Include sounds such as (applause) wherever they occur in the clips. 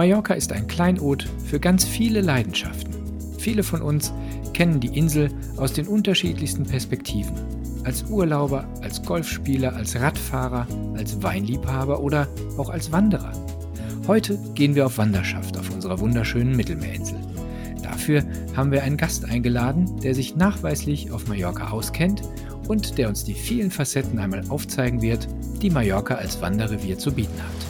Mallorca ist ein Kleinod für ganz viele Leidenschaften. Viele von uns kennen die Insel aus den unterschiedlichsten Perspektiven. Als Urlauber, als Golfspieler, als Radfahrer, als Weinliebhaber oder auch als Wanderer. Heute gehen wir auf Wanderschaft auf unserer wunderschönen Mittelmeerinsel. Dafür haben wir einen Gast eingeladen, der sich nachweislich auf Mallorca auskennt und der uns die vielen Facetten einmal aufzeigen wird, die Mallorca als Wanderrevier zu bieten hat.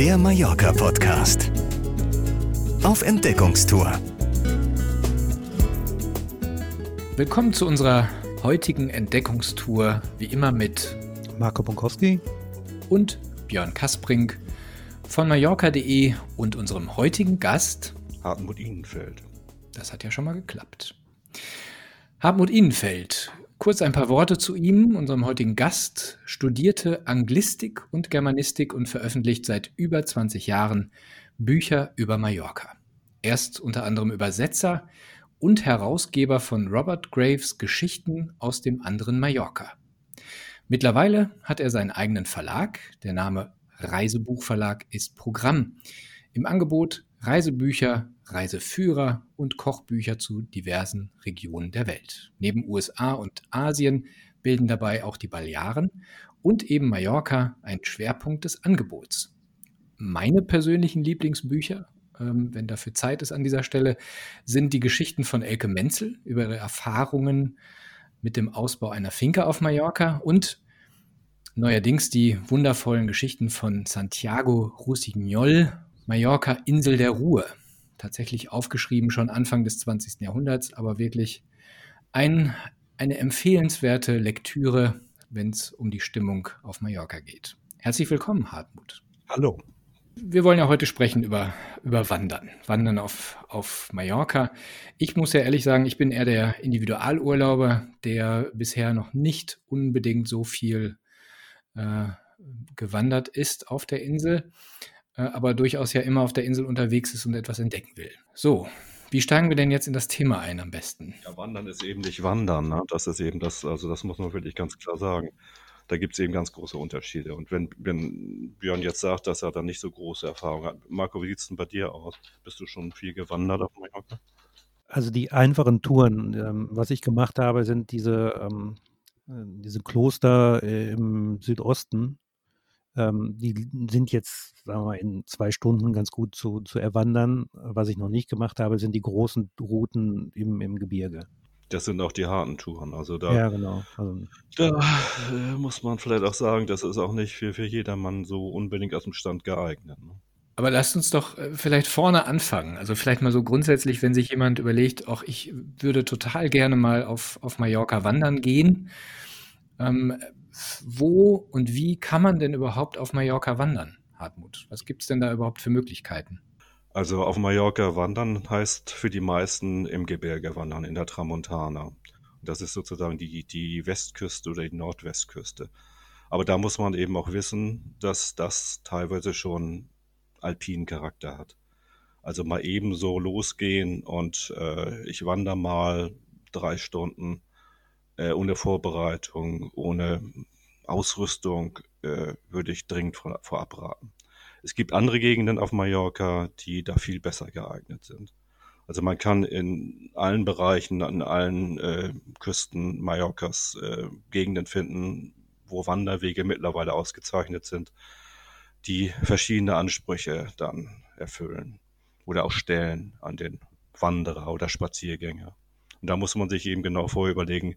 Der Mallorca Podcast. Auf Entdeckungstour. Willkommen zu unserer heutigen Entdeckungstour, wie immer mit Marco Bonkowski und Björn Kasprink von Mallorca.de und unserem heutigen Gast Hartmut Ihnen-Feld. Das hat ja schon mal geklappt. Hartmut Innenfeld. Kurz ein paar Worte zu ihm, unserem heutigen Gast, studierte Anglistik und Germanistik und veröffentlicht seit über 20 Jahren Bücher über Mallorca. Er ist unter anderem Übersetzer und Herausgeber von Robert Graves Geschichten aus dem anderen Mallorca. Mittlerweile hat er seinen eigenen Verlag. Der Name Reisebuchverlag ist Programm. Im Angebot Reisebücher, Reiseführer und Kochbücher zu diversen Regionen der Welt. Neben USA und Asien bilden dabei auch die Balearen und eben Mallorca ein Schwerpunkt des Angebots. Meine persönlichen Lieblingsbücher, ähm, wenn dafür Zeit ist an dieser Stelle, sind die Geschichten von Elke Menzel über ihre Erfahrungen mit dem Ausbau einer Finca auf Mallorca und neuerdings die wundervollen Geschichten von Santiago Rusignol, Mallorca Insel der Ruhe tatsächlich aufgeschrieben, schon Anfang des 20. Jahrhunderts, aber wirklich ein, eine empfehlenswerte Lektüre, wenn es um die Stimmung auf Mallorca geht. Herzlich willkommen, Hartmut. Hallo. Wir wollen ja heute sprechen über, über Wandern. Wandern auf, auf Mallorca. Ich muss ja ehrlich sagen, ich bin eher der Individualurlauber, der bisher noch nicht unbedingt so viel äh, gewandert ist auf der Insel. Äh, aber durchaus ja immer auf der Insel unterwegs ist und etwas entdecken will. So, wie steigen wir denn jetzt in das Thema ein am besten? Ja, Wandern ist eben nicht Wandern. Ne? Das ist eben das, also das muss man wirklich ganz klar sagen. Da gibt es eben ganz große Unterschiede. Und wenn, wenn Björn jetzt sagt, dass er da nicht so große Erfahrung hat, Marco, wie sieht es denn bei dir aus? Bist du schon viel gewandert auf Mallorca? Also die einfachen Touren, ähm, was ich gemacht habe, sind diese, ähm, äh, diese Kloster äh, im Südosten, ähm, die sind jetzt, sagen wir mal, in zwei Stunden ganz gut zu, zu erwandern. Was ich noch nicht gemacht habe, sind die großen Routen im, im Gebirge. Das sind auch die harten Touren. Also da, ja, genau. Also, da äh, muss man vielleicht auch sagen, das ist auch nicht für, für jedermann so unbedingt aus dem Stand geeignet. Ne? Aber lasst uns doch äh, vielleicht vorne anfangen. Also vielleicht mal so grundsätzlich, wenn sich jemand überlegt, auch ich würde total gerne mal auf, auf Mallorca wandern gehen. Ähm, wo und wie kann man denn überhaupt auf Mallorca wandern, Hartmut? Was gibt es denn da überhaupt für Möglichkeiten? Also auf Mallorca wandern heißt für die meisten im Gebirge wandern, in der Tramontana. Das ist sozusagen die, die Westküste oder die Nordwestküste. Aber da muss man eben auch wissen, dass das teilweise schon alpinen Charakter hat. Also mal eben so losgehen und äh, ich wandere mal drei Stunden äh, ohne Vorbereitung, ohne Ausrüstung äh, würde ich dringend vor, vorab raten. Es gibt andere Gegenden auf Mallorca, die da viel besser geeignet sind. Also man kann in allen Bereichen, an allen äh, Küsten Mallorcas äh, Gegenden finden, wo Wanderwege mittlerweile ausgezeichnet sind, die verschiedene Ansprüche dann erfüllen oder auch stellen an den Wanderer oder Spaziergänger. Und da muss man sich eben genau vorher überlegen,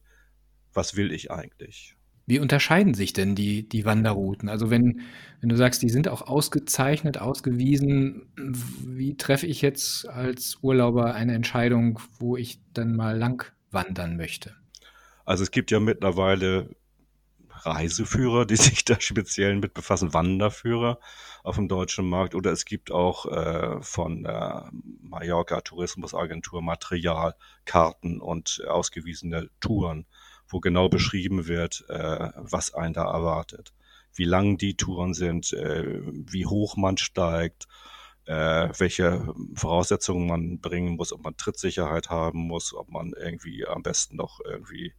was will ich eigentlich? Wie unterscheiden sich denn die, die Wanderrouten? Also wenn, wenn du sagst, die sind auch ausgezeichnet, ausgewiesen, wie treffe ich jetzt als Urlauber eine Entscheidung, wo ich dann mal lang wandern möchte? Also es gibt ja mittlerweile Reiseführer, die (laughs) sich da speziell mit befassen, Wanderführer auf dem deutschen Markt. Oder es gibt auch äh, von der Mallorca Tourismusagentur Material, Karten und ausgewiesene Touren wo genau beschrieben wird, äh, was einen da erwartet. Wie lang die Touren sind, äh, wie hoch man steigt, äh, welche Voraussetzungen man bringen muss, ob man Trittsicherheit haben muss, ob man irgendwie am besten noch irgendwie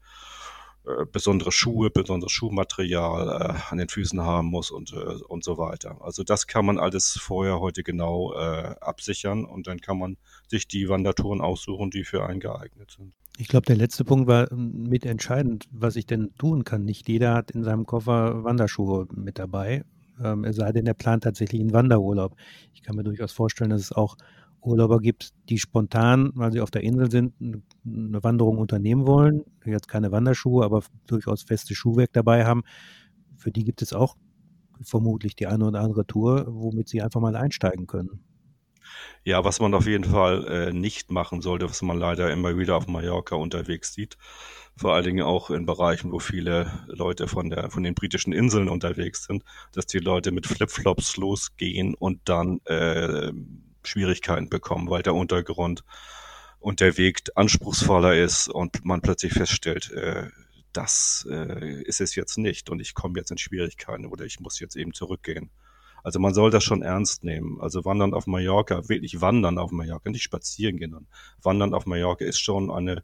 äh, besondere Schuhe, besonderes Schuhmaterial äh, an den Füßen haben muss und, äh, und so weiter. Also das kann man alles vorher heute genau äh, absichern und dann kann man sich die Wandertouren aussuchen, die für einen geeignet sind. Ich glaube, der letzte Punkt war ähm, mit entscheidend, was ich denn tun kann. Nicht jeder hat in seinem Koffer Wanderschuhe mit dabei, ähm, es sei denn, er plant tatsächlich einen Wanderurlaub. Ich kann mir durchaus vorstellen, dass es auch Urlauber gibt, die spontan, weil sie auf der Insel sind, eine Wanderung unternehmen wollen, jetzt keine Wanderschuhe, aber durchaus feste Schuhwerk dabei haben. Für die gibt es auch vermutlich die eine oder andere Tour, womit sie einfach mal einsteigen können. Ja, was man auf jeden Fall äh, nicht machen sollte, was man leider immer wieder auf Mallorca unterwegs sieht, vor allen Dingen auch in Bereichen, wo viele Leute von, der, von den britischen Inseln unterwegs sind, dass die Leute mit Flipflops losgehen und dann äh, Schwierigkeiten bekommen, weil der Untergrund und der Weg anspruchsvoller ist und man plötzlich feststellt, äh, das äh, ist es jetzt nicht und ich komme jetzt in Schwierigkeiten oder ich muss jetzt eben zurückgehen. Also man soll das schon ernst nehmen. Also Wandern auf Mallorca, wirklich Wandern auf Mallorca, nicht spazieren gehen. Dann. Wandern auf Mallorca ist schon eine,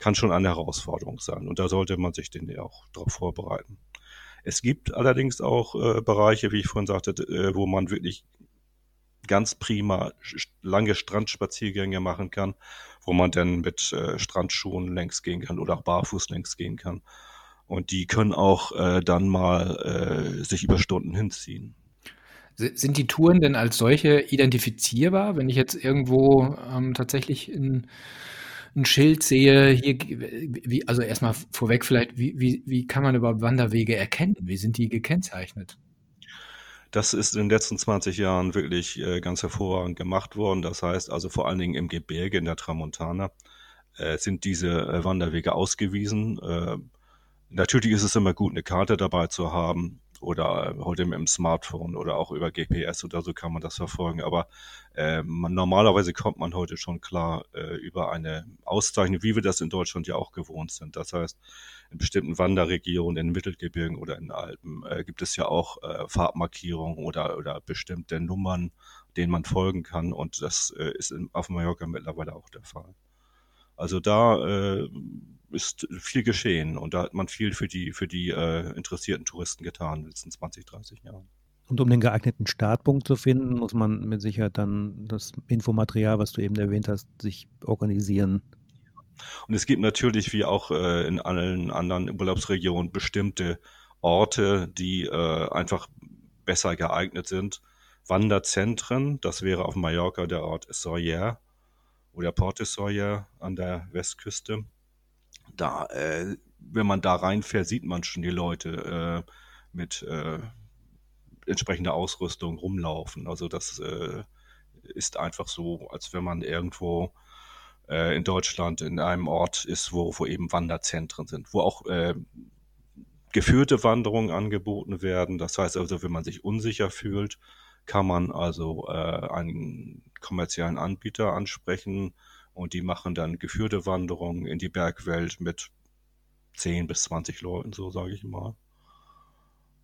kann schon eine Herausforderung sein. Und da sollte man sich den auch darauf vorbereiten. Es gibt allerdings auch äh, Bereiche, wie ich vorhin sagte, äh, wo man wirklich ganz prima lange Strandspaziergänge machen kann, wo man dann mit äh, Strandschuhen längs gehen kann oder auch barfuß längs gehen kann. Und die können auch äh, dann mal äh, sich über Stunden hinziehen. Sind die Touren denn als solche identifizierbar? Wenn ich jetzt irgendwo ähm, tatsächlich in, ein Schild sehe, hier, wie, also erstmal vorweg vielleicht, wie, wie, wie kann man überhaupt Wanderwege erkennen? Wie sind die gekennzeichnet? Das ist in den letzten 20 Jahren wirklich äh, ganz hervorragend gemacht worden. Das heißt also vor allen Dingen im Gebirge, in der Tramontana, äh, sind diese äh, Wanderwege ausgewiesen. Äh, natürlich ist es immer gut, eine Karte dabei zu haben oder heute mit dem Smartphone oder auch über GPS oder so kann man das verfolgen. Aber äh, man, normalerweise kommt man heute schon klar äh, über eine Auszeichnung, wie wir das in Deutschland ja auch gewohnt sind. Das heißt, in bestimmten Wanderregionen, in Mittelgebirgen oder in Alpen äh, gibt es ja auch äh, Farbmarkierungen oder, oder bestimmte Nummern, denen man folgen kann. Und das äh, ist in, auf Mallorca mittlerweile auch der Fall. Also da äh, ist viel geschehen und da hat man viel für die, für die äh, interessierten Touristen getan in den letzten 20, 30 Jahren. Und um den geeigneten Startpunkt zu finden, muss man mit Sicherheit dann das Infomaterial, was du eben erwähnt hast, sich organisieren. Und es gibt natürlich, wie auch äh, in allen anderen Urlaubsregionen, bestimmte Orte, die äh, einfach besser geeignet sind. Wanderzentren, das wäre auf Mallorca der Ort Sawyer oder Porte Sawyer an der Westküste da, äh, wenn man da reinfährt, sieht man schon die Leute äh, mit äh, entsprechender Ausrüstung rumlaufen. Also das äh, ist einfach so, als wenn man irgendwo äh, in Deutschland in einem Ort ist, wo, wo eben Wanderzentren sind, wo auch äh, geführte Wanderungen angeboten werden. Das heißt also, wenn man sich unsicher fühlt, kann man also äh, einen kommerziellen Anbieter ansprechen, und die machen dann geführte Wanderungen in die Bergwelt mit 10 bis 20 Leuten, so sage ich mal.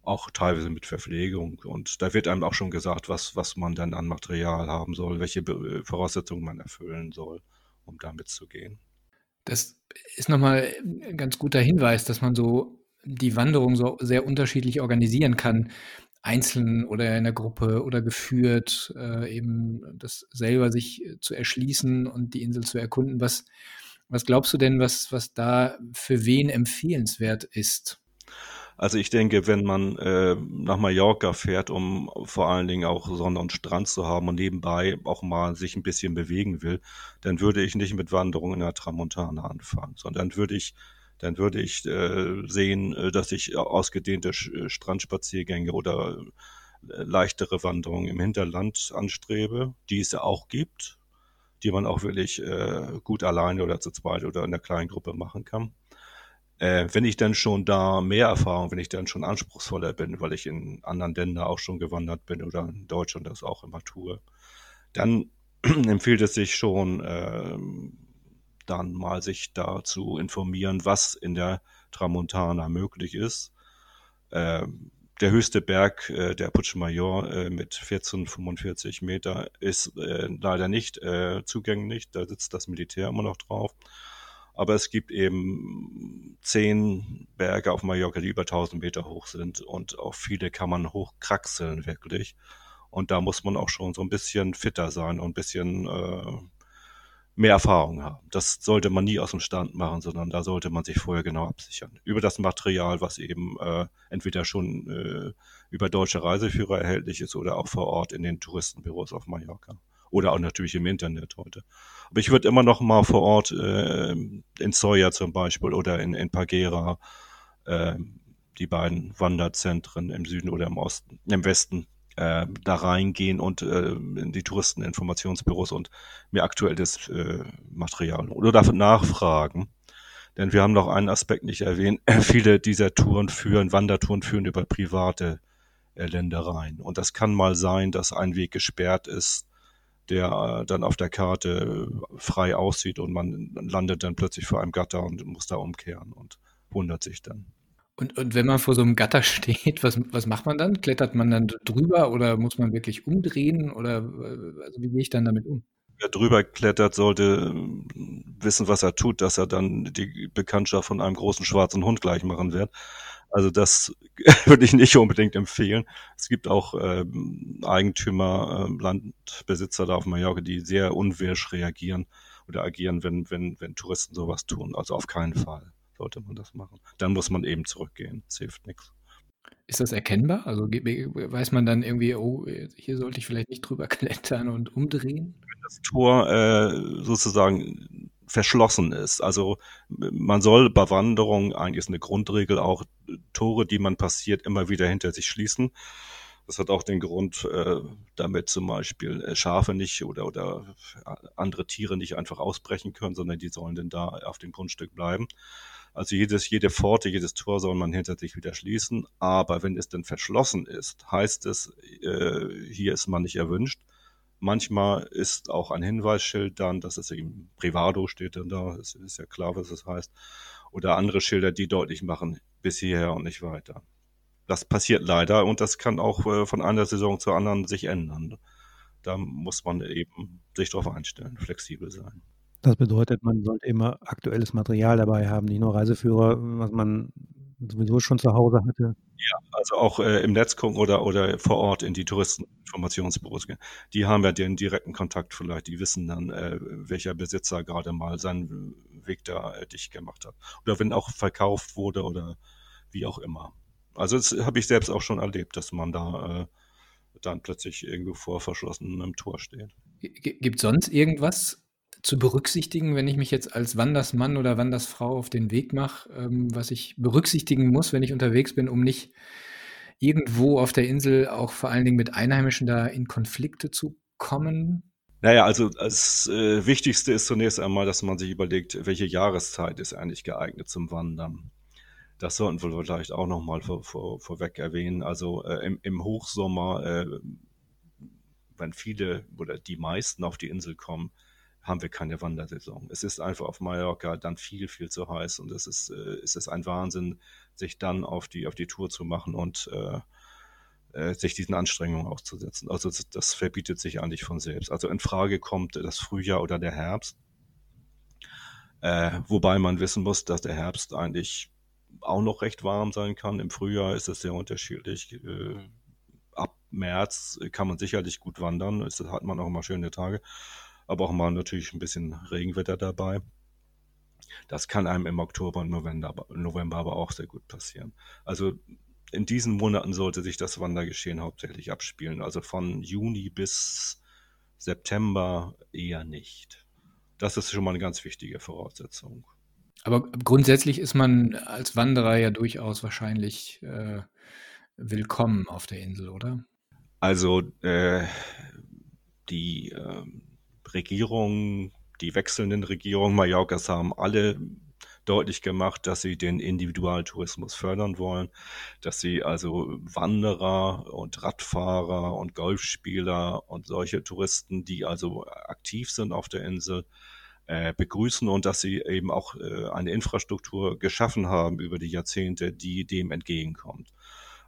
Auch teilweise mit Verpflegung. Und da wird einem auch schon gesagt, was, was man dann an Material haben soll, welche Voraussetzungen man erfüllen soll, um da mitzugehen. Das ist nochmal ein ganz guter Hinweis, dass man so die Wanderung so sehr unterschiedlich organisieren kann einzeln oder in der Gruppe oder geführt, äh, eben das selber sich äh, zu erschließen und die Insel zu erkunden. Was, was glaubst du denn, was, was da für wen empfehlenswert ist? Also ich denke, wenn man äh, nach Mallorca fährt, um vor allen Dingen auch Sonne und Strand zu haben und nebenbei auch mal sich ein bisschen bewegen will, dann würde ich nicht mit Wanderung in der Tramontana anfangen, sondern würde ich dann würde ich äh, sehen, äh, dass ich ausgedehnte äh, Strandspaziergänge oder äh, leichtere Wanderungen im Hinterland anstrebe, die es auch gibt, die man auch wirklich äh, gut alleine oder zu zweit oder in einer kleinen Gruppe machen kann. Äh, wenn ich dann schon da mehr Erfahrung, wenn ich dann schon anspruchsvoller bin, weil ich in anderen Ländern auch schon gewandert bin oder in Deutschland das auch immer tue, dann (clears throat) empfiehlt es sich schon, äh, dann mal sich dazu informieren, was in der Tramontana möglich ist. Äh, der höchste Berg, äh, der Puigmayor äh, mit 1445 Meter, ist äh, leider nicht äh, zugänglich. Da sitzt das Militär immer noch drauf. Aber es gibt eben zehn Berge auf Mallorca, die über 1000 Meter hoch sind und auch viele kann man hochkraxeln wirklich. Und da muss man auch schon so ein bisschen fitter sein und ein bisschen äh, mehr Erfahrung haben. Das sollte man nie aus dem Stand machen, sondern da sollte man sich vorher genau absichern. Über das Material, was eben äh, entweder schon äh, über deutsche Reiseführer erhältlich ist oder auch vor Ort in den Touristenbüros auf Mallorca. Oder auch natürlich im Internet heute. Aber ich würde immer noch mal vor Ort äh, in Soja zum Beispiel oder in, in Pagera, äh, die beiden Wanderzentren im Süden oder im Osten, im Westen, äh, da reingehen und äh, in die Touristeninformationsbüros und mir aktuelles äh, Material oder dafür nachfragen. Denn wir haben noch einen Aspekt nicht erwähnt. (clears throat) Viele dieser Touren führen, Wandertouren führen über private äh, Ländereien. Und das kann mal sein, dass ein Weg gesperrt ist, der äh, dann auf der Karte äh, frei aussieht und man landet dann plötzlich vor einem Gatter und muss da umkehren und wundert sich dann. Und, und wenn man vor so einem Gatter (laughs) steht, was, was macht man dann? Klettert man dann drüber oder muss man wirklich umdrehen? Oder also wie gehe ich dann damit um? Wer drüber klettert, sollte wissen, was er tut, dass er dann die Bekanntschaft von einem großen schwarzen Hund gleich machen wird. Also das (laughs) würde ich nicht unbedingt empfehlen. Es gibt auch äh, Eigentümer, äh, Landbesitzer da auf Mallorca, die sehr unwirsch reagieren oder agieren, wenn, wenn, wenn Touristen sowas tun. Also auf keinen Fall sollte man das machen. Dann muss man eben zurückgehen. Es hilft nichts. Ist das erkennbar? Also weiß man dann irgendwie, oh, hier sollte ich vielleicht nicht drüber (laughs) klettern und umdrehen? Wenn das Tor äh, sozusagen verschlossen ist. Also man soll bei Wanderungen, eigentlich ist eine Grundregel auch, Tore, die man passiert, immer wieder hinter sich schließen. Das hat auch den Grund, äh, damit zum Beispiel äh, Schafe nicht oder, oder andere Tiere nicht einfach ausbrechen können, sondern die sollen dann da auf dem Grundstück bleiben. Also jedes, jede Pforte, jedes Tor soll man hinter sich wieder schließen. Aber wenn es denn verschlossen ist, heißt es, äh, hier ist man nicht erwünscht. Manchmal ist auch ein Hinweisschild dann, dass es eben Privado steht dann da, es ist ja klar, was es heißt. Oder andere Schilder, die deutlich machen, bis hierher und nicht weiter. Das passiert leider und das kann auch äh, von einer Saison zur anderen sich ändern. Da muss man eben sich darauf einstellen, flexibel sein. Das bedeutet, man sollte immer aktuelles Material dabei haben, nicht nur Reiseführer, was man sowieso schon zu Hause hatte. Ja, also auch äh, im Netz gucken oder, oder vor Ort in die Touristeninformationsbüros gehen. Die haben ja den direkten Kontakt vielleicht, die wissen dann, äh, welcher Besitzer gerade mal seinen Weg da äh, dicht gemacht hat. Oder wenn auch verkauft wurde oder wie auch immer. Also das habe ich selbst auch schon erlebt, dass man da äh, dann plötzlich irgendwo vor verschlossenem Tor steht. Gibt sonst irgendwas, zu berücksichtigen, wenn ich mich jetzt als Wandersmann oder Wandersfrau auf den Weg mache, ähm, was ich berücksichtigen muss, wenn ich unterwegs bin, um nicht irgendwo auf der Insel auch vor allen Dingen mit Einheimischen da in Konflikte zu kommen? Naja, also das äh, Wichtigste ist zunächst einmal, dass man sich überlegt, welche Jahreszeit ist eigentlich geeignet zum Wandern. Das sollten wir vielleicht auch nochmal vor, vor, vorweg erwähnen. Also äh, im, im, Hochsommer, äh, wenn viele oder die meisten auf die Insel kommen, haben wir keine Wandersaison. Es ist einfach auf Mallorca dann viel, viel zu heiß und es ist, äh, es ist ein Wahnsinn, sich dann auf die, auf die Tour zu machen und äh, äh, sich diesen Anstrengungen auszusetzen. Also das, das, verbietet sich eigentlich von selbst. Also in Frage kommt das Frühjahr oder der Herbst. Äh, wobei man wissen muss, dass der Herbst eigentlich auch noch recht warm sein kann. Im Frühjahr ist es sehr unterschiedlich. Äh, ab März kann man sicherlich gut wandern. Es hat man auch immer schöne Tage aber auch mal natürlich ein bisschen Regenwetter dabei. Das kann einem im Oktober und November, November aber auch sehr gut passieren. Also in diesen Monaten sollte sich das Wandergeschehen hauptsächlich abspielen. Also von Juni bis September eher nicht. Das ist schon mal eine ganz wichtige Voraussetzung. Aber grundsätzlich ist man als Wanderer ja durchaus wahrscheinlich äh, willkommen auf der Insel, oder? Also äh, die äh, Regierungen, die wechselnden Regierungen Mallorcas haben alle deutlich gemacht, dass sie den Individualtourismus fördern wollen, dass sie also Wanderer und Radfahrer und Golfspieler und solche Touristen, die also aktiv sind auf der Insel, äh, begrüßen und dass sie eben auch äh, eine Infrastruktur geschaffen haben über die Jahrzehnte, die dem entgegenkommt.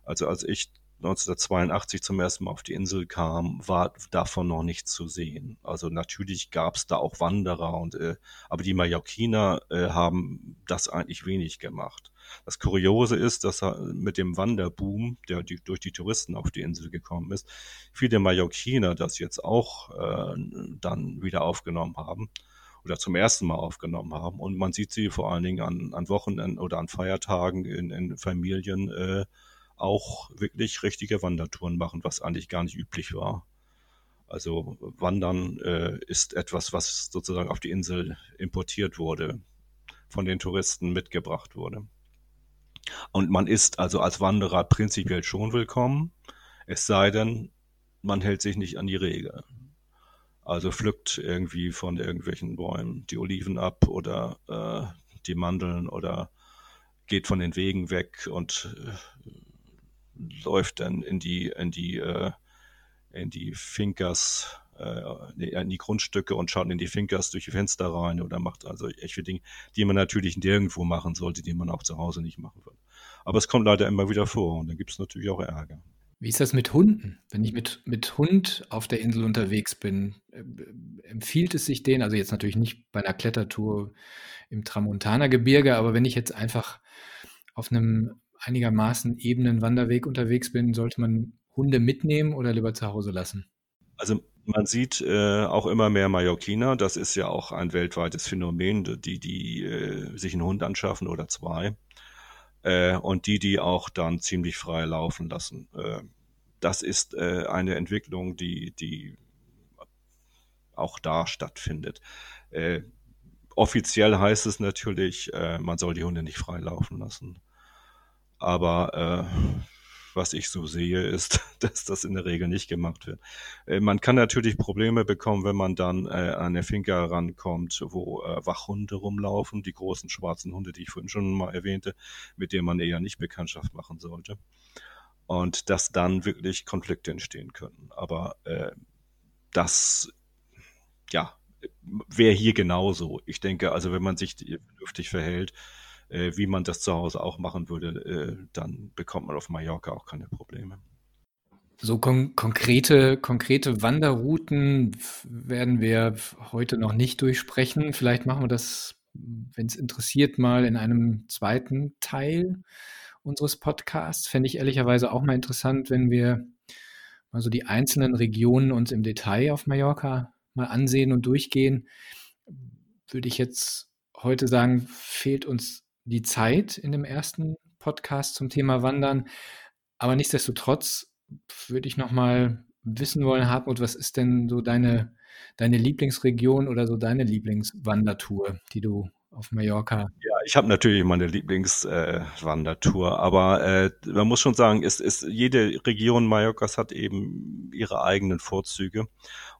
Also als ich 1982 zum ersten Mal auf die Insel kam, war davon noch nichts zu sehen. Also natürlich gab es da auch Wanderer und äh, aber die Mallorquiner äh, haben das eigentlich wenig gemacht. Das Kuriose ist, dass mit dem Wanderboom, der die, durch die Touristen auf die Insel gekommen ist, viele Mallorquiner das jetzt auch äh, dann wieder aufgenommen haben oder zum ersten Mal aufgenommen haben. Und man sieht sie vor allen Dingen an, an Wochenenden oder an Feiertagen in, in Familien äh, auch wirklich richtige Wandertouren machen, was eigentlich gar nicht üblich war. Also Wandern äh, ist etwas, was sozusagen auf die Insel importiert wurde, von den Touristen mitgebracht wurde. Und man ist also als Wanderer prinzipiell schon willkommen, es sei denn, man hält sich nicht an die Regeln. Also pflückt irgendwie von irgendwelchen Bäumen die Oliven ab oder äh, die Mandeln oder geht von den Wegen weg und äh, läuft dann in die, in die, äh, in die Finkers, äh, in die Grundstücke und schaut in die Finkers durch die Fenster rein oder macht also echte Dinge, die man natürlich nirgendwo machen sollte, die man auch zu Hause nicht machen würde. Aber es kommt leider immer wieder vor und dann gibt es natürlich auch Ärger. Wie ist das mit Hunden? Wenn ich mit, mit Hund auf der Insel unterwegs bin, äh, empfiehlt es sich den, also jetzt natürlich nicht bei einer Klettertour im Tramontana-Gebirge, aber wenn ich jetzt einfach auf einem einigermaßen ebenen Wanderweg unterwegs bin, sollte man Hunde mitnehmen oder lieber zu Hause lassen? Also man sieht äh, auch immer mehr Mallorquiner. Das ist ja auch ein weltweites Phänomen, die, die äh, sich einen Hund anschaffen oder zwei. Äh, und die, die auch dann ziemlich frei laufen lassen. Äh, das ist äh, eine Entwicklung, die, die auch da stattfindet. Äh, offiziell heißt es natürlich, man soll die Hunde nicht frei laufen lassen. Aber äh, was ich so sehe, ist, (laughs) dass das in der Regel nicht gemacht wird. Äh, man kann natürlich Probleme bekommen, wenn man dann äh, an eine Finca rankommt, wo äh, Wachhunde rumlaufen, die großen schwarzen Hunde, die ich vorhin schon mal erwähnte, mit denen man eher nicht Bekanntschaft machen sollte. Und dass dann wirklich Konflikte entstehen können. Aber äh, das, ja, wäre hier genauso. Ich denke, also wenn man sich vernünftig verhält, äh, wie man das zu Hause auch machen würde, äh, dann bekommt man auf Mallorca auch keine Probleme. So kon konkrete, konkrete Wanderrouten werden wir heute noch nicht durchsprechen. Vielleicht machen wir das, wenn es interessiert, mal in einem zweiten Teil unseres Podcasts. Fände ich ehrlicherweise auch mal interessant, wenn wir mal so die einzelnen Regionen uns im Detail auf Mallorca mal ansehen und durchgehen. Würde ich jetzt heute sagen, fehlt uns die Zeit in dem ersten Podcast zum Thema Wandern. Aber nichtsdestotrotz würde ich noch mal wissen wollen, Hartmut, was ist denn so deine, deine Lieblingsregion oder so deine Lieblingswandertour, die du auf Mallorca? Ja, ich habe natürlich meine Lieblingswandertour, äh, aber äh, man muss schon sagen, ist, ist jede Region Mallorcas hat eben ihre eigenen Vorzüge.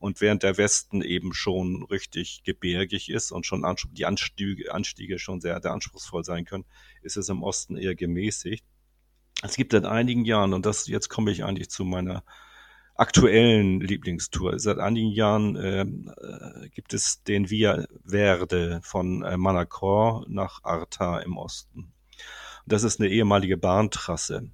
Und während der Westen eben schon richtig gebirgig ist und schon die Anstiege, Anstiege schon sehr, sehr anspruchsvoll sein können, ist es im Osten eher gemäßigt. Es gibt seit einigen Jahren, und das jetzt komme ich eigentlich zu meiner aktuellen Lieblingstour. Seit einigen Jahren ähm, äh, gibt es den Via Verde von äh, Manacor nach Arta im Osten. Das ist eine ehemalige Bahntrasse.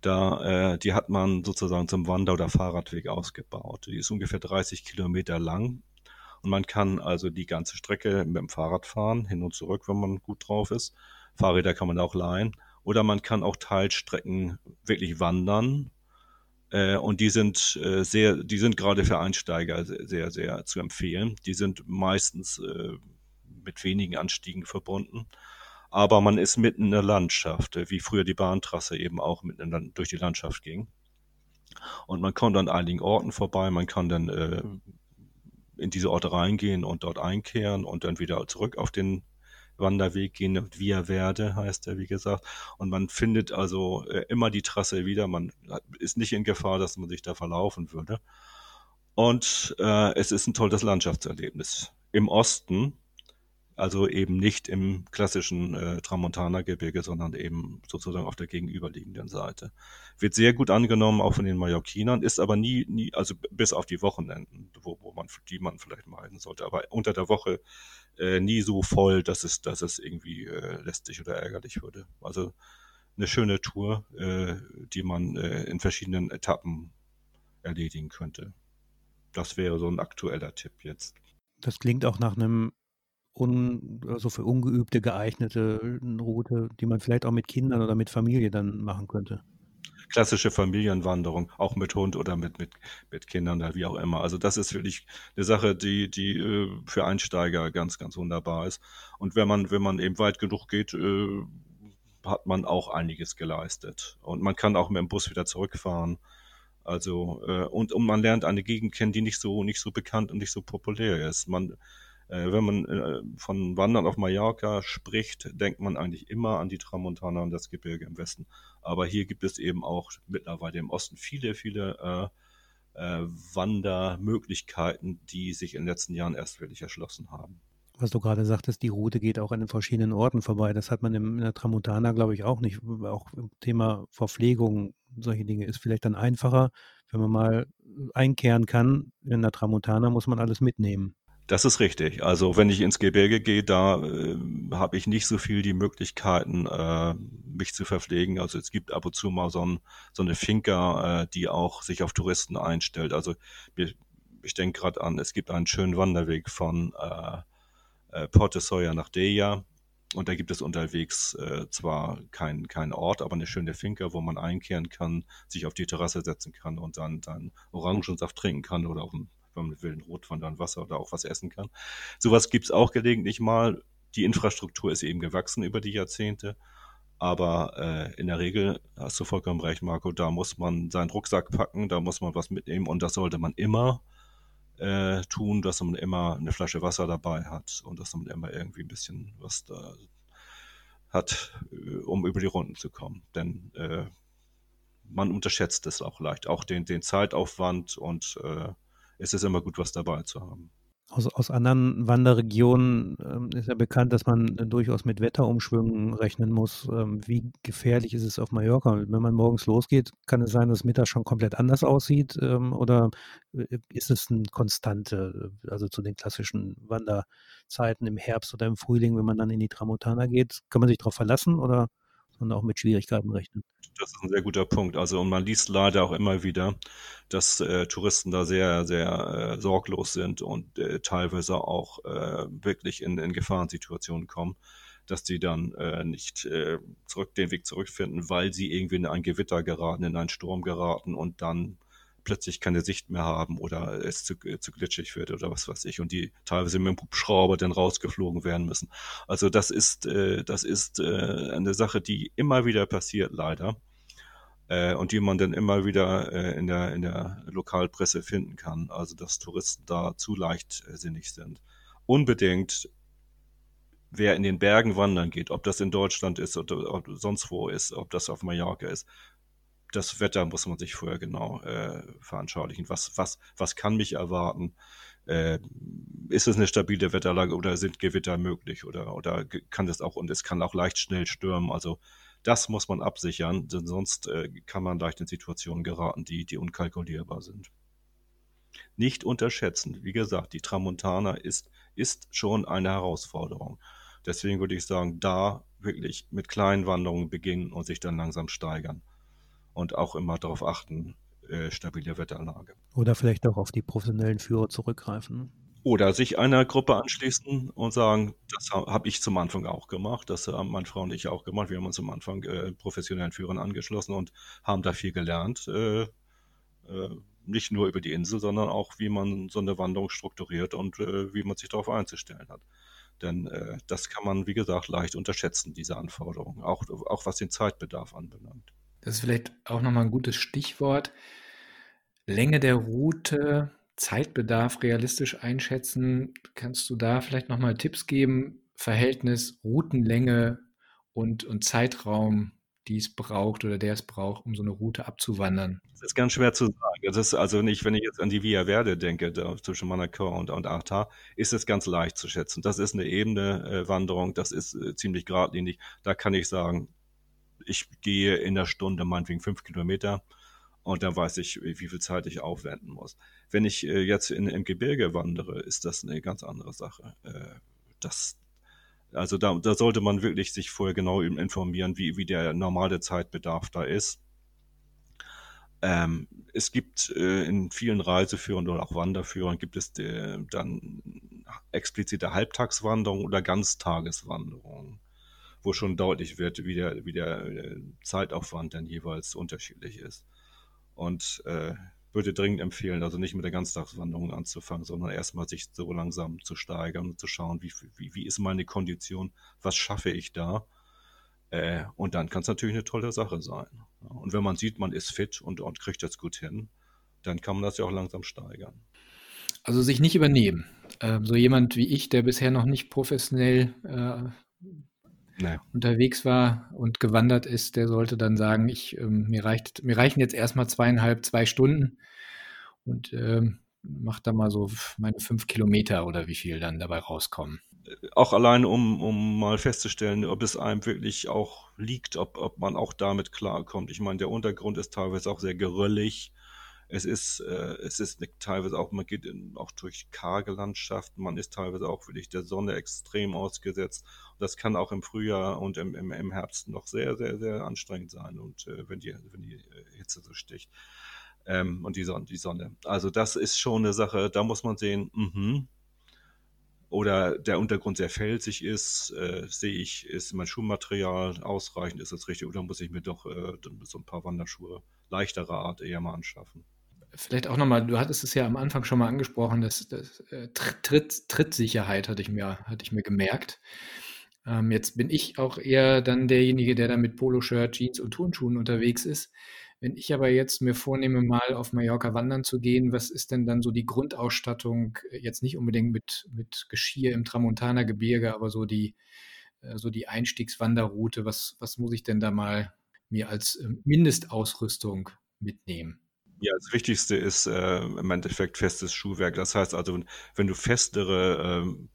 Da, äh, die hat man sozusagen zum Wander- oder Fahrradweg ausgebaut. Die ist ungefähr 30 Kilometer lang und man kann also die ganze Strecke mit dem Fahrrad fahren, hin und zurück, wenn man gut drauf ist. Fahrräder kann man auch leihen. Oder man kann auch Teilstrecken wirklich wandern und die sind äh, sehr, die sind gerade für Einsteiger sehr, sehr zu empfehlen. Die sind meistens äh, mit wenigen Anstiegen verbunden. Aber man ist mitten in der Landschaft, wie früher die Bahntrasse eben auch mitten durch die Landschaft ging. Und man kommt an einigen Orten vorbei, man kann dann äh, in diese Orte reingehen und dort einkehren und dann wieder zurück auf den Wanderweg gehen, Via Verde heißt er, wie gesagt. Und man findet also äh, immer die Trasse wieder. Man ist nicht in Gefahr, dass man sich da verlaufen würde. Und äh, es ist ein tolles Landschaftserlebnis. Im Osten, also eben nicht im klassischen äh, Tramontana-Gebirge, sondern eben sozusagen auf der gegenüberliegenden Seite. Wird sehr gut angenommen, auch von den Mallorquinern, ist aber nie, nie, also bis auf die Wochenenden, wo, wo man, die man vielleicht meiden sollte. Aber unter der Woche äh, nie so voll, dass es, dass es irgendwie äh, lästig oder ärgerlich würde. Also eine schöne Tour, äh, die man äh, in verschiedenen Etappen erledigen könnte. Das wäre so ein aktueller Tipp jetzt. Das klingt auch nach einem un, also für Ungeübte geeignete Route, die man vielleicht auch mit Kindern oder mit Familie dann machen könnte. Klassische Familienwanderung, auch mit Hund oder mit, mit, mit Kindern wie auch immer. Also das ist wirklich eine Sache, die, die äh, für Einsteiger ganz, ganz wunderbar ist. Und wenn man, wenn man eben weit genug geht, äh, hat man auch einiges geleistet. Und man kann auch mit dem Bus wieder zurückfahren. Also, äh, und, und man lernt eine Gegend kennen, die nicht so, nicht so bekannt und nicht so populär ist. Man, äh, wenn man äh, von Wandern auf Mallorca spricht, denkt man eigentlich immer an die Tramontana und das Gebirge im Westen. Aber hier gibt es eben auch mittlerweile im Osten viele, viele äh, äh, Wandermöglichkeiten, die sich in den letzten Jahren erst wirklich erschlossen haben was du gerade sagtest, die Route geht auch an den verschiedenen Orten vorbei. Das hat man in der Tramontana, glaube ich, auch nicht. Auch im Thema Verpflegung, solche Dinge ist vielleicht dann einfacher, wenn man mal einkehren kann. In der Tramontana muss man alles mitnehmen. Das ist richtig. Also wenn ich ins Gebirge gehe, da äh, habe ich nicht so viel die Möglichkeiten, äh, mich zu verpflegen. Also es gibt ab und zu mal so, ein, so eine Finca, äh, die auch sich auf Touristen einstellt. Also ich, denke gerade an, es gibt einen schönen Wanderweg von äh, äh, Porte nach Deja. Und da gibt es unterwegs äh, zwar keinen kein Ort, aber eine schöne Finca, wo man einkehren kann, sich auf die Terrasse setzen kann und dann, dann Orangensaft trinken kann oder auch, wenn man will, ein Rotwein, dann Wasser oder auch was essen kann. Sowas gibt es auch gelegentlich mal. Die Infrastruktur ist eben gewachsen über die Jahrzehnte. Aber äh, in der Regel hast du vollkommen recht, Marco, da muss man seinen Rucksack packen, da muss man was mitnehmen und das sollte man immer äh, tun, dass man immer eine Flasche Wasser dabei hat und dass man immer irgendwie ein bisschen was da hat, äh, um über die Runden zu kommen. Denn äh, man unterschätzt es auch leicht, auch den, den Zeitaufwand und äh, es ist immer gut, was dabei zu haben. Aus, aus anderen Wanderregionen ähm, ist ja bekannt, dass man äh, durchaus mit Wetterumschwüngen rechnen muss. Ähm, wie gefährlich ist es auf Mallorca? Wenn man morgens losgeht, kann es sein, dass Mittag schon komplett anders aussieht? Ähm, oder äh, ist es eine Konstante, äh, also zu den klassischen Wanderzeiten im Herbst oder im Frühling, wenn man dann in die Tramontana geht? Kann man sich darauf verlassen oder und auch mit Schwierigkeiten rechnen. Das ist ein sehr guter Punkt. Also und man liest leider auch immer wieder, dass äh, Touristen da sehr, sehr äh, sorglos sind und äh, teilweise auch äh, wirklich in, in Gefahrensituationen kommen, dass die dann äh, nicht äh, zurück den Weg zurückfinden, weil sie irgendwie in ein Gewitter geraten, in einen Sturm geraten und dann plötzlich keine Sicht mehr haben oder es zu, äh, zu glitschig wird oder was weiß ich und die teilweise mit dem Hubschrauber dann rausgeflogen werden müssen. Also das ist, äh, das ist äh, eine Sache, die immer wieder passiert, leider. Äh, und die man dann immer wieder äh, in, der, in der Lokalpresse finden kann. Also dass Touristen da zu leichtsinnig sind. Unbedingt wer in den Bergen wandern geht, ob das in Deutschland ist oder sonst wo ist, ob das auf Mallorca ist, das Wetter muss man sich vorher genau äh, veranschaulichen. Was, was, was kann mich erwarten? Äh, ist es eine stabile Wetterlage oder sind Gewitter möglich oder, oder kann das auch und es kann auch leicht schnell stürmen. Also das muss man absichern, denn sonst äh, kann man leicht in Situationen geraten, die, die unkalkulierbar sind. Nicht unterschätzen. Wie gesagt, die Tramontana ist, ist schon eine Herausforderung. Deswegen würde ich sagen, da wirklich mit kleinen Wanderungen beginnen und sich dann langsam steigern und auch immer darauf achten, äh, stabile Wetterlage. Oder vielleicht auch auf die professionellen Führer zurückgreifen. Oder sich einer Gruppe anschließen und sagen, das habe ich zum Anfang auch gemacht, das haben meine Frau und ich auch gemacht. Wir haben uns am Anfang äh, professionellen Führern angeschlossen und haben da viel gelernt. Äh, äh, nicht nur über die Insel, sondern auch, wie man so eine Wanderung strukturiert und äh, wie man sich darauf einzustellen hat. Denn äh, das kann man, wie gesagt, leicht unterschätzen, diese Anforderungen, auch, auch was den Zeitbedarf anbelangt. Das ist vielleicht auch nochmal ein gutes Stichwort. Länge der Route, Zeitbedarf realistisch einschätzen. Kannst du da vielleicht nochmal Tipps geben? Verhältnis Routenlänge und, und Zeitraum, die es braucht oder der es braucht, um so eine Route abzuwandern? Das ist ganz schwer zu sagen. Das ist also nicht, wenn ich jetzt an die Via Verde denke, da zwischen Manacor und, und Arta, ist es ganz leicht zu schätzen. Das ist eine ebene äh, Wanderung, das ist äh, ziemlich geradlinig. Da kann ich sagen, ich gehe in der Stunde meinetwegen fünf Kilometer und dann weiß ich, wie viel Zeit ich aufwenden muss. Wenn ich äh, jetzt in, im Gebirge wandere, ist das eine ganz andere Sache. Äh, das, Also da, da sollte man wirklich sich vorher genau informieren, wie, wie der normale Zeitbedarf da ist. Ähm, es gibt äh, in vielen Reiseführern oder auch Wanderführern gibt es äh, dann explizite Halbtagswanderungen oder Ganztageswanderungen, wo schon deutlich wird, wie der, wie der äh, Zeitaufwand dann jeweils unterschiedlich ist. Und äh, würde dringend empfehlen, also nicht mit der Ganztagswanderung anzufangen, sondern erstmal sich so langsam zu steigern und zu schauen, wie, wie, wie ist meine Kondition, was schaffe ich da. Äh, und dann kann es natürlich eine tolle Sache sein. Und wenn man sieht, man ist fit und, und kriegt das gut hin, dann kann man das ja auch langsam steigern. Also sich nicht übernehmen. Ähm, so jemand wie ich, der bisher noch nicht professionell äh, nee. unterwegs war und gewandert ist, der sollte dann sagen, ich, ähm, mir, reicht, mir reichen jetzt erstmal zweieinhalb, zwei Stunden und ähm, mach da mal so meine fünf Kilometer oder wie viel dann dabei rauskommen. Auch allein, um, um mal festzustellen, ob es einem wirklich auch liegt, ob, ob man auch damit klarkommt. Ich meine, der Untergrund ist teilweise auch sehr geröllig es ist, äh, es ist teilweise auch, man geht in, auch durch karge Landschaften, man ist teilweise auch wirklich der Sonne extrem ausgesetzt. Das kann auch im Frühjahr und im, im, im Herbst noch sehr, sehr, sehr anstrengend sein und äh, wenn die, wenn die äh, Hitze so sticht. Ähm, und die Sonne, die Sonne. Also das ist schon eine Sache, da muss man sehen, mhm. oder der Untergrund sehr felsig ist, äh, sehe ich, ist mein Schuhmaterial ausreichend, ist das richtig, oder muss ich mir doch äh, so ein paar Wanderschuhe leichterer Art eher mal anschaffen vielleicht auch nochmal, du hattest es ja am Anfang schon mal angesprochen, dass, dass äh, Tritt, Trittsicherheit hatte ich mir, hatte ich mir gemerkt. Ähm, jetzt bin ich auch eher dann derjenige, der da mit Poloshirt, Jeans und Turnschuhen unterwegs ist. Wenn ich aber jetzt mir vornehme, mal auf Mallorca wandern zu gehen, was ist denn dann so die Grundausstattung? Jetzt nicht unbedingt mit, mit Geschirr im Tramontaner Gebirge, aber so die, äh, so die Einstiegswanderroute. Was, was muss ich denn da mal mir als äh, Mindestausrüstung mitnehmen? Ja, das Wichtigste ist äh, im Endeffekt festes Schuhwerk. Das heißt also, wenn du festere ähm,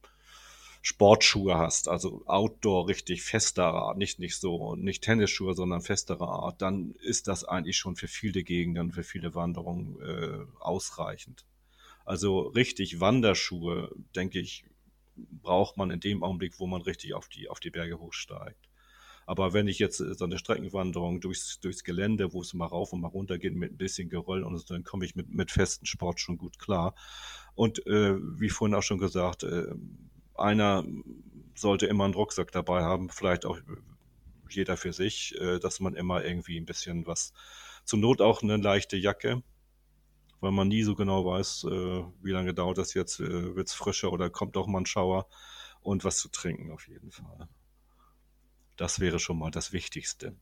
Sportschuhe hast, also Outdoor richtig festerer Art, nicht, nicht so, nicht Tennisschuhe, sondern festere Art, dann ist das eigentlich schon für viele Gegenden, für viele Wanderungen äh, ausreichend. Also richtig Wanderschuhe, denke ich, braucht man in dem Augenblick, wo man richtig auf die, auf die Berge hochsteigt. Aber wenn ich jetzt äh, so eine Streckenwanderung durchs, durchs Gelände, wo es mal rauf und mal runter geht mit ein bisschen Geröll und so, dann komme ich mit, mit festen Sport schon gut klar. Und äh, wie vorhin auch schon gesagt, äh, einer sollte immer einen Rucksack dabei haben, vielleicht auch jeder für sich, äh, dass man immer irgendwie ein bisschen was, zur Not auch eine leichte Jacke, weil man nie so genau weiß, äh, wie lange dauert das jetzt, äh, wird es frischer oder kommt auch mal ein Schauer und was zu trinken auf jeden Fall. Das wäre schon mal das Wichtigste.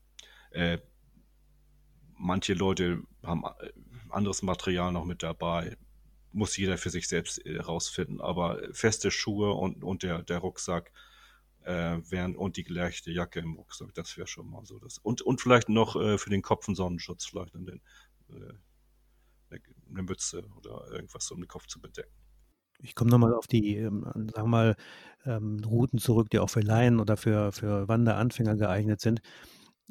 Äh, manche Leute haben äh, anderes Material noch mit dabei. Muss jeder für sich selbst herausfinden. Äh, Aber feste Schuhe und, und der, der Rucksack äh, wären und die leichte Jacke im Rucksack, das wäre schon mal so. Das. Und, und vielleicht noch äh, für den Kopf einen Sonnenschutz, vielleicht an äh, eine Mütze oder irgendwas, um den Kopf zu bedecken. Ich komme nochmal auf die, ähm, sagen mal, ähm, Routen zurück, die auch für Laien oder für, für Wanderanfänger geeignet sind.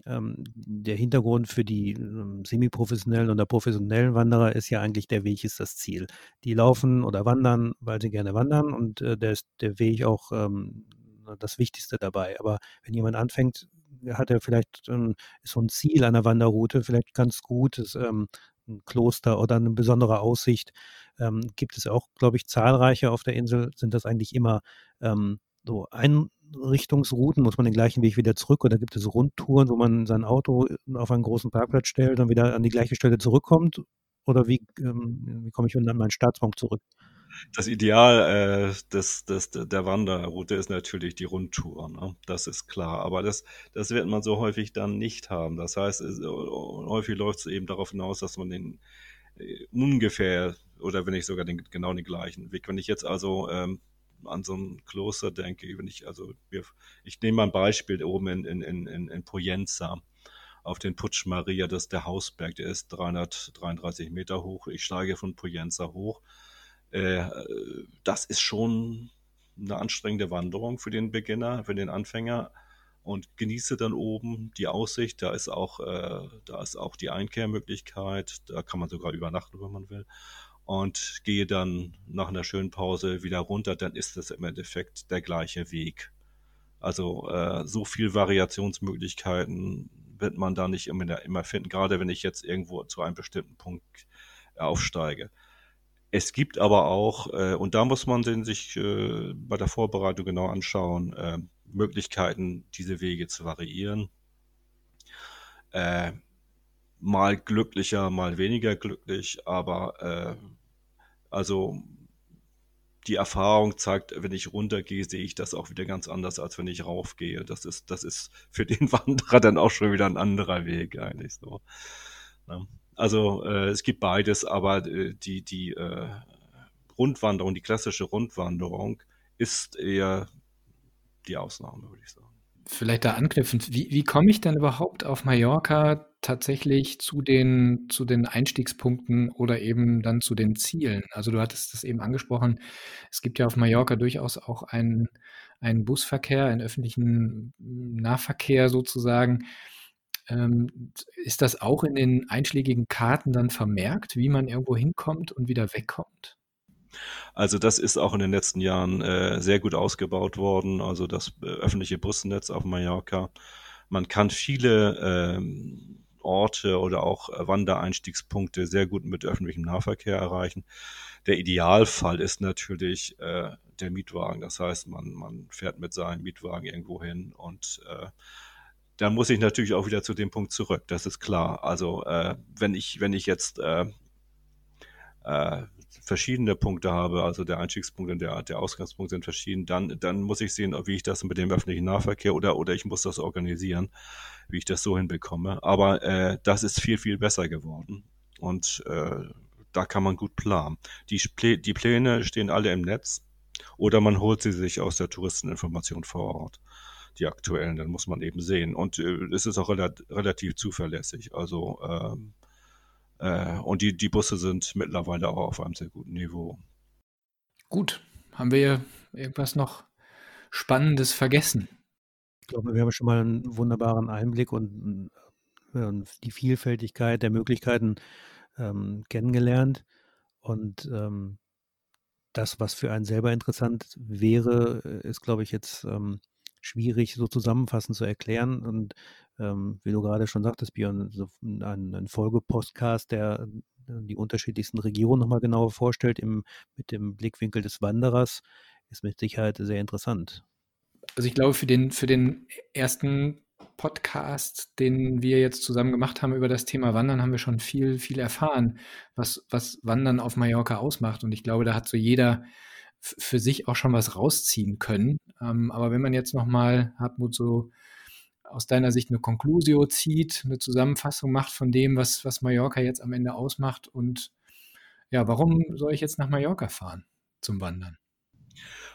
Ähm, der Hintergrund für die ähm, semiprofessionellen oder professionellen Wanderer ist ja eigentlich, der Weg ist das Ziel. Die laufen oder wandern, weil sie gerne wandern und äh, der ist der Weg auch ähm, das Wichtigste dabei. Aber wenn jemand anfängt, hat er vielleicht ähm, so ein Ziel einer Wanderroute, vielleicht ganz gut, ist, ähm, ein Kloster oder eine besondere Aussicht. Ähm, gibt es auch, glaube ich, zahlreiche auf der Insel. Sind das eigentlich immer ähm, so Einrichtungsrouten? Muss man den gleichen Weg wieder zurück oder gibt es Rundtouren, wo man sein Auto auf einen großen Parkplatz stellt und wieder an die gleiche Stelle zurückkommt? Oder wie, ähm, wie komme ich an meinen Startpunkt zurück? Das Ideal äh, des, des, der Wanderroute ist natürlich die Rundtour, ne? das ist klar. Aber das, das wird man so häufig dann nicht haben. Das heißt, es, äh, häufig läuft es eben darauf hinaus, dass man den äh, ungefähr oder wenn nicht sogar den, genau den gleichen Weg. Wenn ich jetzt also ähm, an so ein Kloster denke, wenn ich also, ich nehme mal ein Beispiel oben in, in, in, in Poyenza auf den Putsch Maria, das ist der Hausberg, der ist 333 Meter hoch. Ich steige von Poyenza hoch äh, das ist schon eine anstrengende Wanderung für den Beginner, für den Anfänger und genieße dann oben die Aussicht. Da ist auch, äh, da ist auch die Einkehrmöglichkeit. Da kann man sogar übernachten, wenn man will. Und gehe dann nach einer schönen Pause wieder runter. Dann ist das im Endeffekt der gleiche Weg. Also äh, so viel Variationsmöglichkeiten wird man da nicht immer, immer finden, gerade wenn ich jetzt irgendwo zu einem bestimmten Punkt aufsteige. Es gibt aber auch, äh, und da muss man den sich äh, bei der Vorbereitung genau anschauen, äh, Möglichkeiten, diese Wege zu variieren. Äh, mal glücklicher, mal weniger glücklich, aber äh, also die Erfahrung zeigt, wenn ich runtergehe, sehe ich das auch wieder ganz anders, als wenn ich raufgehe. Das ist, das ist für den (laughs) Wanderer dann auch schon wieder ein anderer Weg eigentlich so. Ne? Also äh, es gibt beides, aber äh, die, die äh, Rundwanderung, die klassische Rundwanderung ist eher die Ausnahme, würde ich sagen. Vielleicht da anknüpfend, wie, wie komme ich denn überhaupt auf Mallorca tatsächlich zu den, zu den Einstiegspunkten oder eben dann zu den Zielen? Also du hattest das eben angesprochen, es gibt ja auf Mallorca durchaus auch einen, einen Busverkehr, einen öffentlichen Nahverkehr sozusagen. Ähm, ist das auch in den einschlägigen Karten dann vermerkt, wie man irgendwo hinkommt und wieder wegkommt? Also das ist auch in den letzten Jahren äh, sehr gut ausgebaut worden, also das äh, öffentliche Busnetz auf Mallorca. Man kann viele ähm, Orte oder auch äh, Wandereinstiegspunkte sehr gut mit öffentlichem Nahverkehr erreichen. Der Idealfall ist natürlich äh, der Mietwagen. Das heißt, man, man fährt mit seinem Mietwagen irgendwo hin und äh, dann muss ich natürlich auch wieder zu dem Punkt zurück. Das ist klar. Also äh, wenn ich wenn ich jetzt äh, äh, verschiedene Punkte habe, also der Einstiegspunkt und der, der Ausgangspunkt sind verschieden, dann, dann muss ich sehen, wie ich das mit dem öffentlichen Nahverkehr oder, oder ich muss das organisieren, wie ich das so hinbekomme. Aber äh, das ist viel, viel besser geworden. Und äh, da kann man gut planen. Die, die Pläne stehen alle im Netz oder man holt sie sich aus der Touristeninformation vor Ort. Die aktuellen, dann muss man eben sehen. Und äh, es ist auch relativ zuverlässig. Also ähm, äh, und die, die Busse sind mittlerweile auch auf einem sehr guten Niveau. Gut. Haben wir irgendwas noch Spannendes vergessen? Ich glaube, wir haben schon mal einen wunderbaren Einblick und, und die Vielfältigkeit der Möglichkeiten ähm, kennengelernt. Und ähm, das, was für einen selber interessant wäre, ist, glaube ich, jetzt ähm, schwierig so zusammenfassend zu erklären. Und ähm, wie du gerade schon sagtest, Björn, so ein, ein Folgepostcast, der äh, die unterschiedlichsten Regionen nochmal genauer vorstellt, im, mit dem Blickwinkel des Wanderers, ist mit Sicherheit sehr interessant. Also ich glaube, für den, für den ersten Podcast, den wir jetzt zusammen gemacht haben über das Thema Wandern, haben wir schon viel, viel erfahren, was, was Wandern auf Mallorca ausmacht. Und ich glaube, da hat so jeder für sich auch schon was rausziehen können. Ähm, aber wenn man jetzt nochmal, Hartmut, so aus deiner Sicht eine Conclusio zieht, eine Zusammenfassung macht von dem, was, was Mallorca jetzt am Ende ausmacht und ja, warum soll ich jetzt nach Mallorca fahren zum Wandern?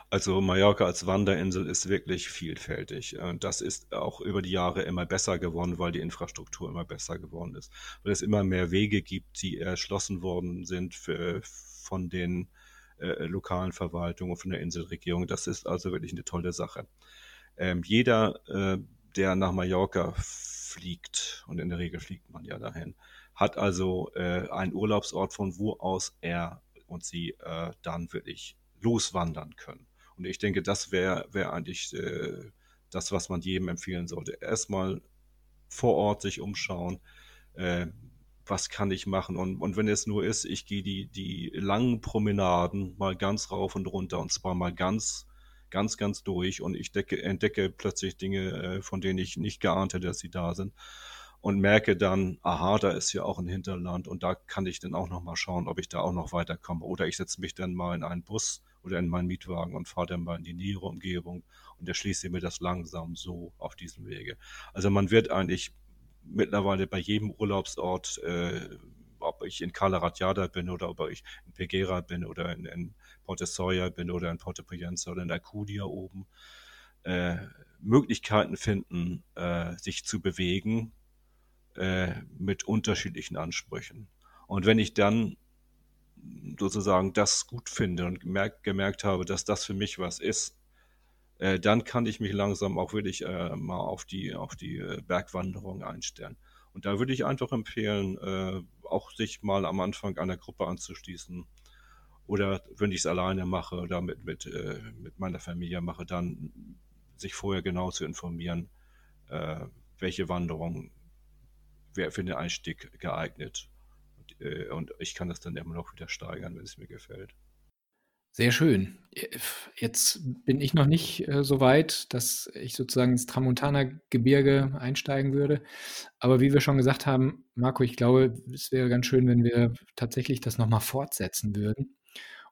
Also Mallorca als Wanderinsel ist wirklich vielfältig. Und das ist auch über die Jahre immer besser geworden, weil die Infrastruktur immer besser geworden ist. Weil es immer mehr Wege gibt, die erschlossen worden sind für, von den äh, lokalen Verwaltungen, von der Inselregierung. Das ist also wirklich eine tolle Sache. Ähm, jeder äh, der nach Mallorca fliegt, und in der Regel fliegt man ja dahin, hat also äh, einen Urlaubsort, von wo aus er und sie äh, dann wirklich loswandern können. Und ich denke, das wäre wär eigentlich äh, das, was man jedem empfehlen sollte. Erstmal vor Ort sich umschauen, äh, was kann ich machen? Und, und wenn es nur ist, ich gehe die, die langen Promenaden mal ganz rauf und runter und zwar mal ganz ganz, ganz durch und ich decke, entdecke plötzlich Dinge, äh, von denen ich nicht geahnt hätte, dass sie da sind und merke dann, aha, da ist ja auch ein Hinterland und da kann ich dann auch noch mal schauen, ob ich da auch noch weiterkomme. Oder ich setze mich dann mal in einen Bus oder in meinen Mietwagen und fahre dann mal in die nähere Umgebung und erschließe mir das langsam so auf diesem Wege. Also man wird eigentlich mittlerweile bei jedem Urlaubsort, äh, ob ich in Cala Ratjada bin oder ob ich in Pegera bin oder in, in Porte Sawyer bin oder in Porte Poyenza oder in Acudia oben, äh, Möglichkeiten finden, äh, sich zu bewegen äh, mit unterschiedlichen Ansprüchen. Und wenn ich dann sozusagen das gut finde und gemerkt, gemerkt habe, dass das für mich was ist, äh, dann kann ich mich langsam auch wirklich äh, mal auf die, auf die äh, Bergwanderung einstellen. Und da würde ich einfach empfehlen, äh, auch sich mal am Anfang einer Gruppe anzuschließen, oder wenn ich es alleine mache oder mit, mit, äh, mit meiner Familie mache, dann sich vorher genau zu informieren, äh, welche Wanderung wäre für den Einstieg geeignet. Und, und ich kann das dann immer noch wieder steigern, wenn es mir gefällt. Sehr schön. Jetzt bin ich noch nicht äh, so weit, dass ich sozusagen ins Tramontana-Gebirge einsteigen würde. Aber wie wir schon gesagt haben, Marco, ich glaube, es wäre ganz schön, wenn wir tatsächlich das nochmal fortsetzen würden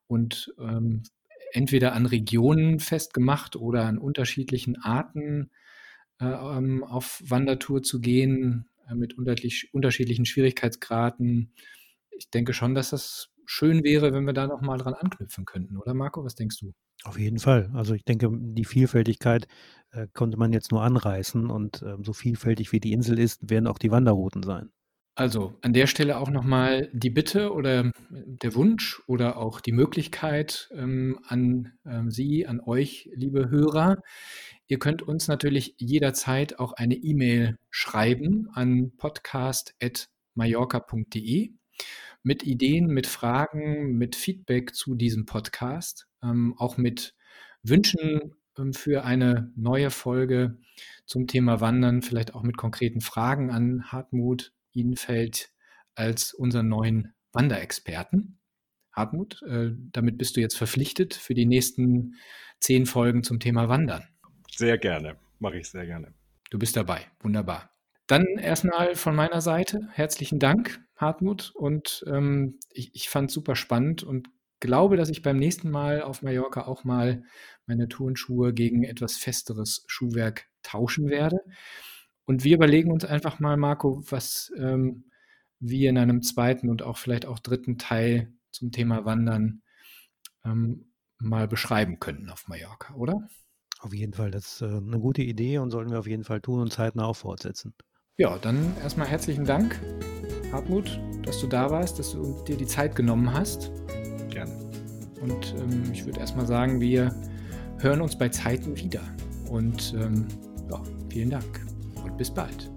und ähm, entweder an Regionen festgemacht oder an unterschiedlichen Arten äh, ähm, auf Wandertour zu gehen äh, mit unterschiedlichen Schwierigkeitsgraden. Ich denke schon, dass das schön wäre, wenn wir da nochmal dran anknüpfen könnten, oder Marco? Was denkst du? Auf jeden Fall. Also ich denke, die Vielfältigkeit äh, konnte man jetzt nur anreißen und äh, so vielfältig wie die Insel ist, werden auch die Wanderrouten sein. Also an der Stelle auch nochmal die Bitte oder der Wunsch oder auch die Möglichkeit ähm, an ähm, Sie, an euch, liebe Hörer. Ihr könnt uns natürlich jederzeit auch eine E-Mail schreiben an podcast.mallorca.de mit Ideen, mit Fragen, mit Feedback zu diesem Podcast, ähm, auch mit Wünschen ähm, für eine neue Folge zum Thema Wandern, vielleicht auch mit konkreten Fragen an Hartmut Ihnfeld als unseren neuen Wanderexperten. Hartmut, äh, damit bist du jetzt verpflichtet für die nächsten zehn Folgen zum Thema Wandern. Sehr gerne, mache ich sehr gerne. Du bist dabei, wunderbar. Dann erstmal von meiner Seite herzlichen Dank, Hartmut. Und ähm, ich, ich fand es super spannend und glaube, dass ich beim nächsten Mal auf Mallorca auch mal meine Turnschuhe gegen etwas festeres Schuhwerk tauschen werde. Und wir überlegen uns einfach mal, Marco, was ähm, wir in einem zweiten und auch vielleicht auch dritten Teil zum Thema Wandern ähm, mal beschreiben könnten auf Mallorca, oder? Auf jeden Fall, das ist äh, eine gute Idee und sollten wir auf jeden Fall tun und zeitnah auch fortsetzen. Ja, dann erstmal herzlichen Dank, Hartmut, dass du da warst, dass du dir die Zeit genommen hast. Gerne. Und ähm, ich würde erstmal sagen, wir hören uns bei Zeiten wieder. Und ähm, ja, vielen Dank und bis bald.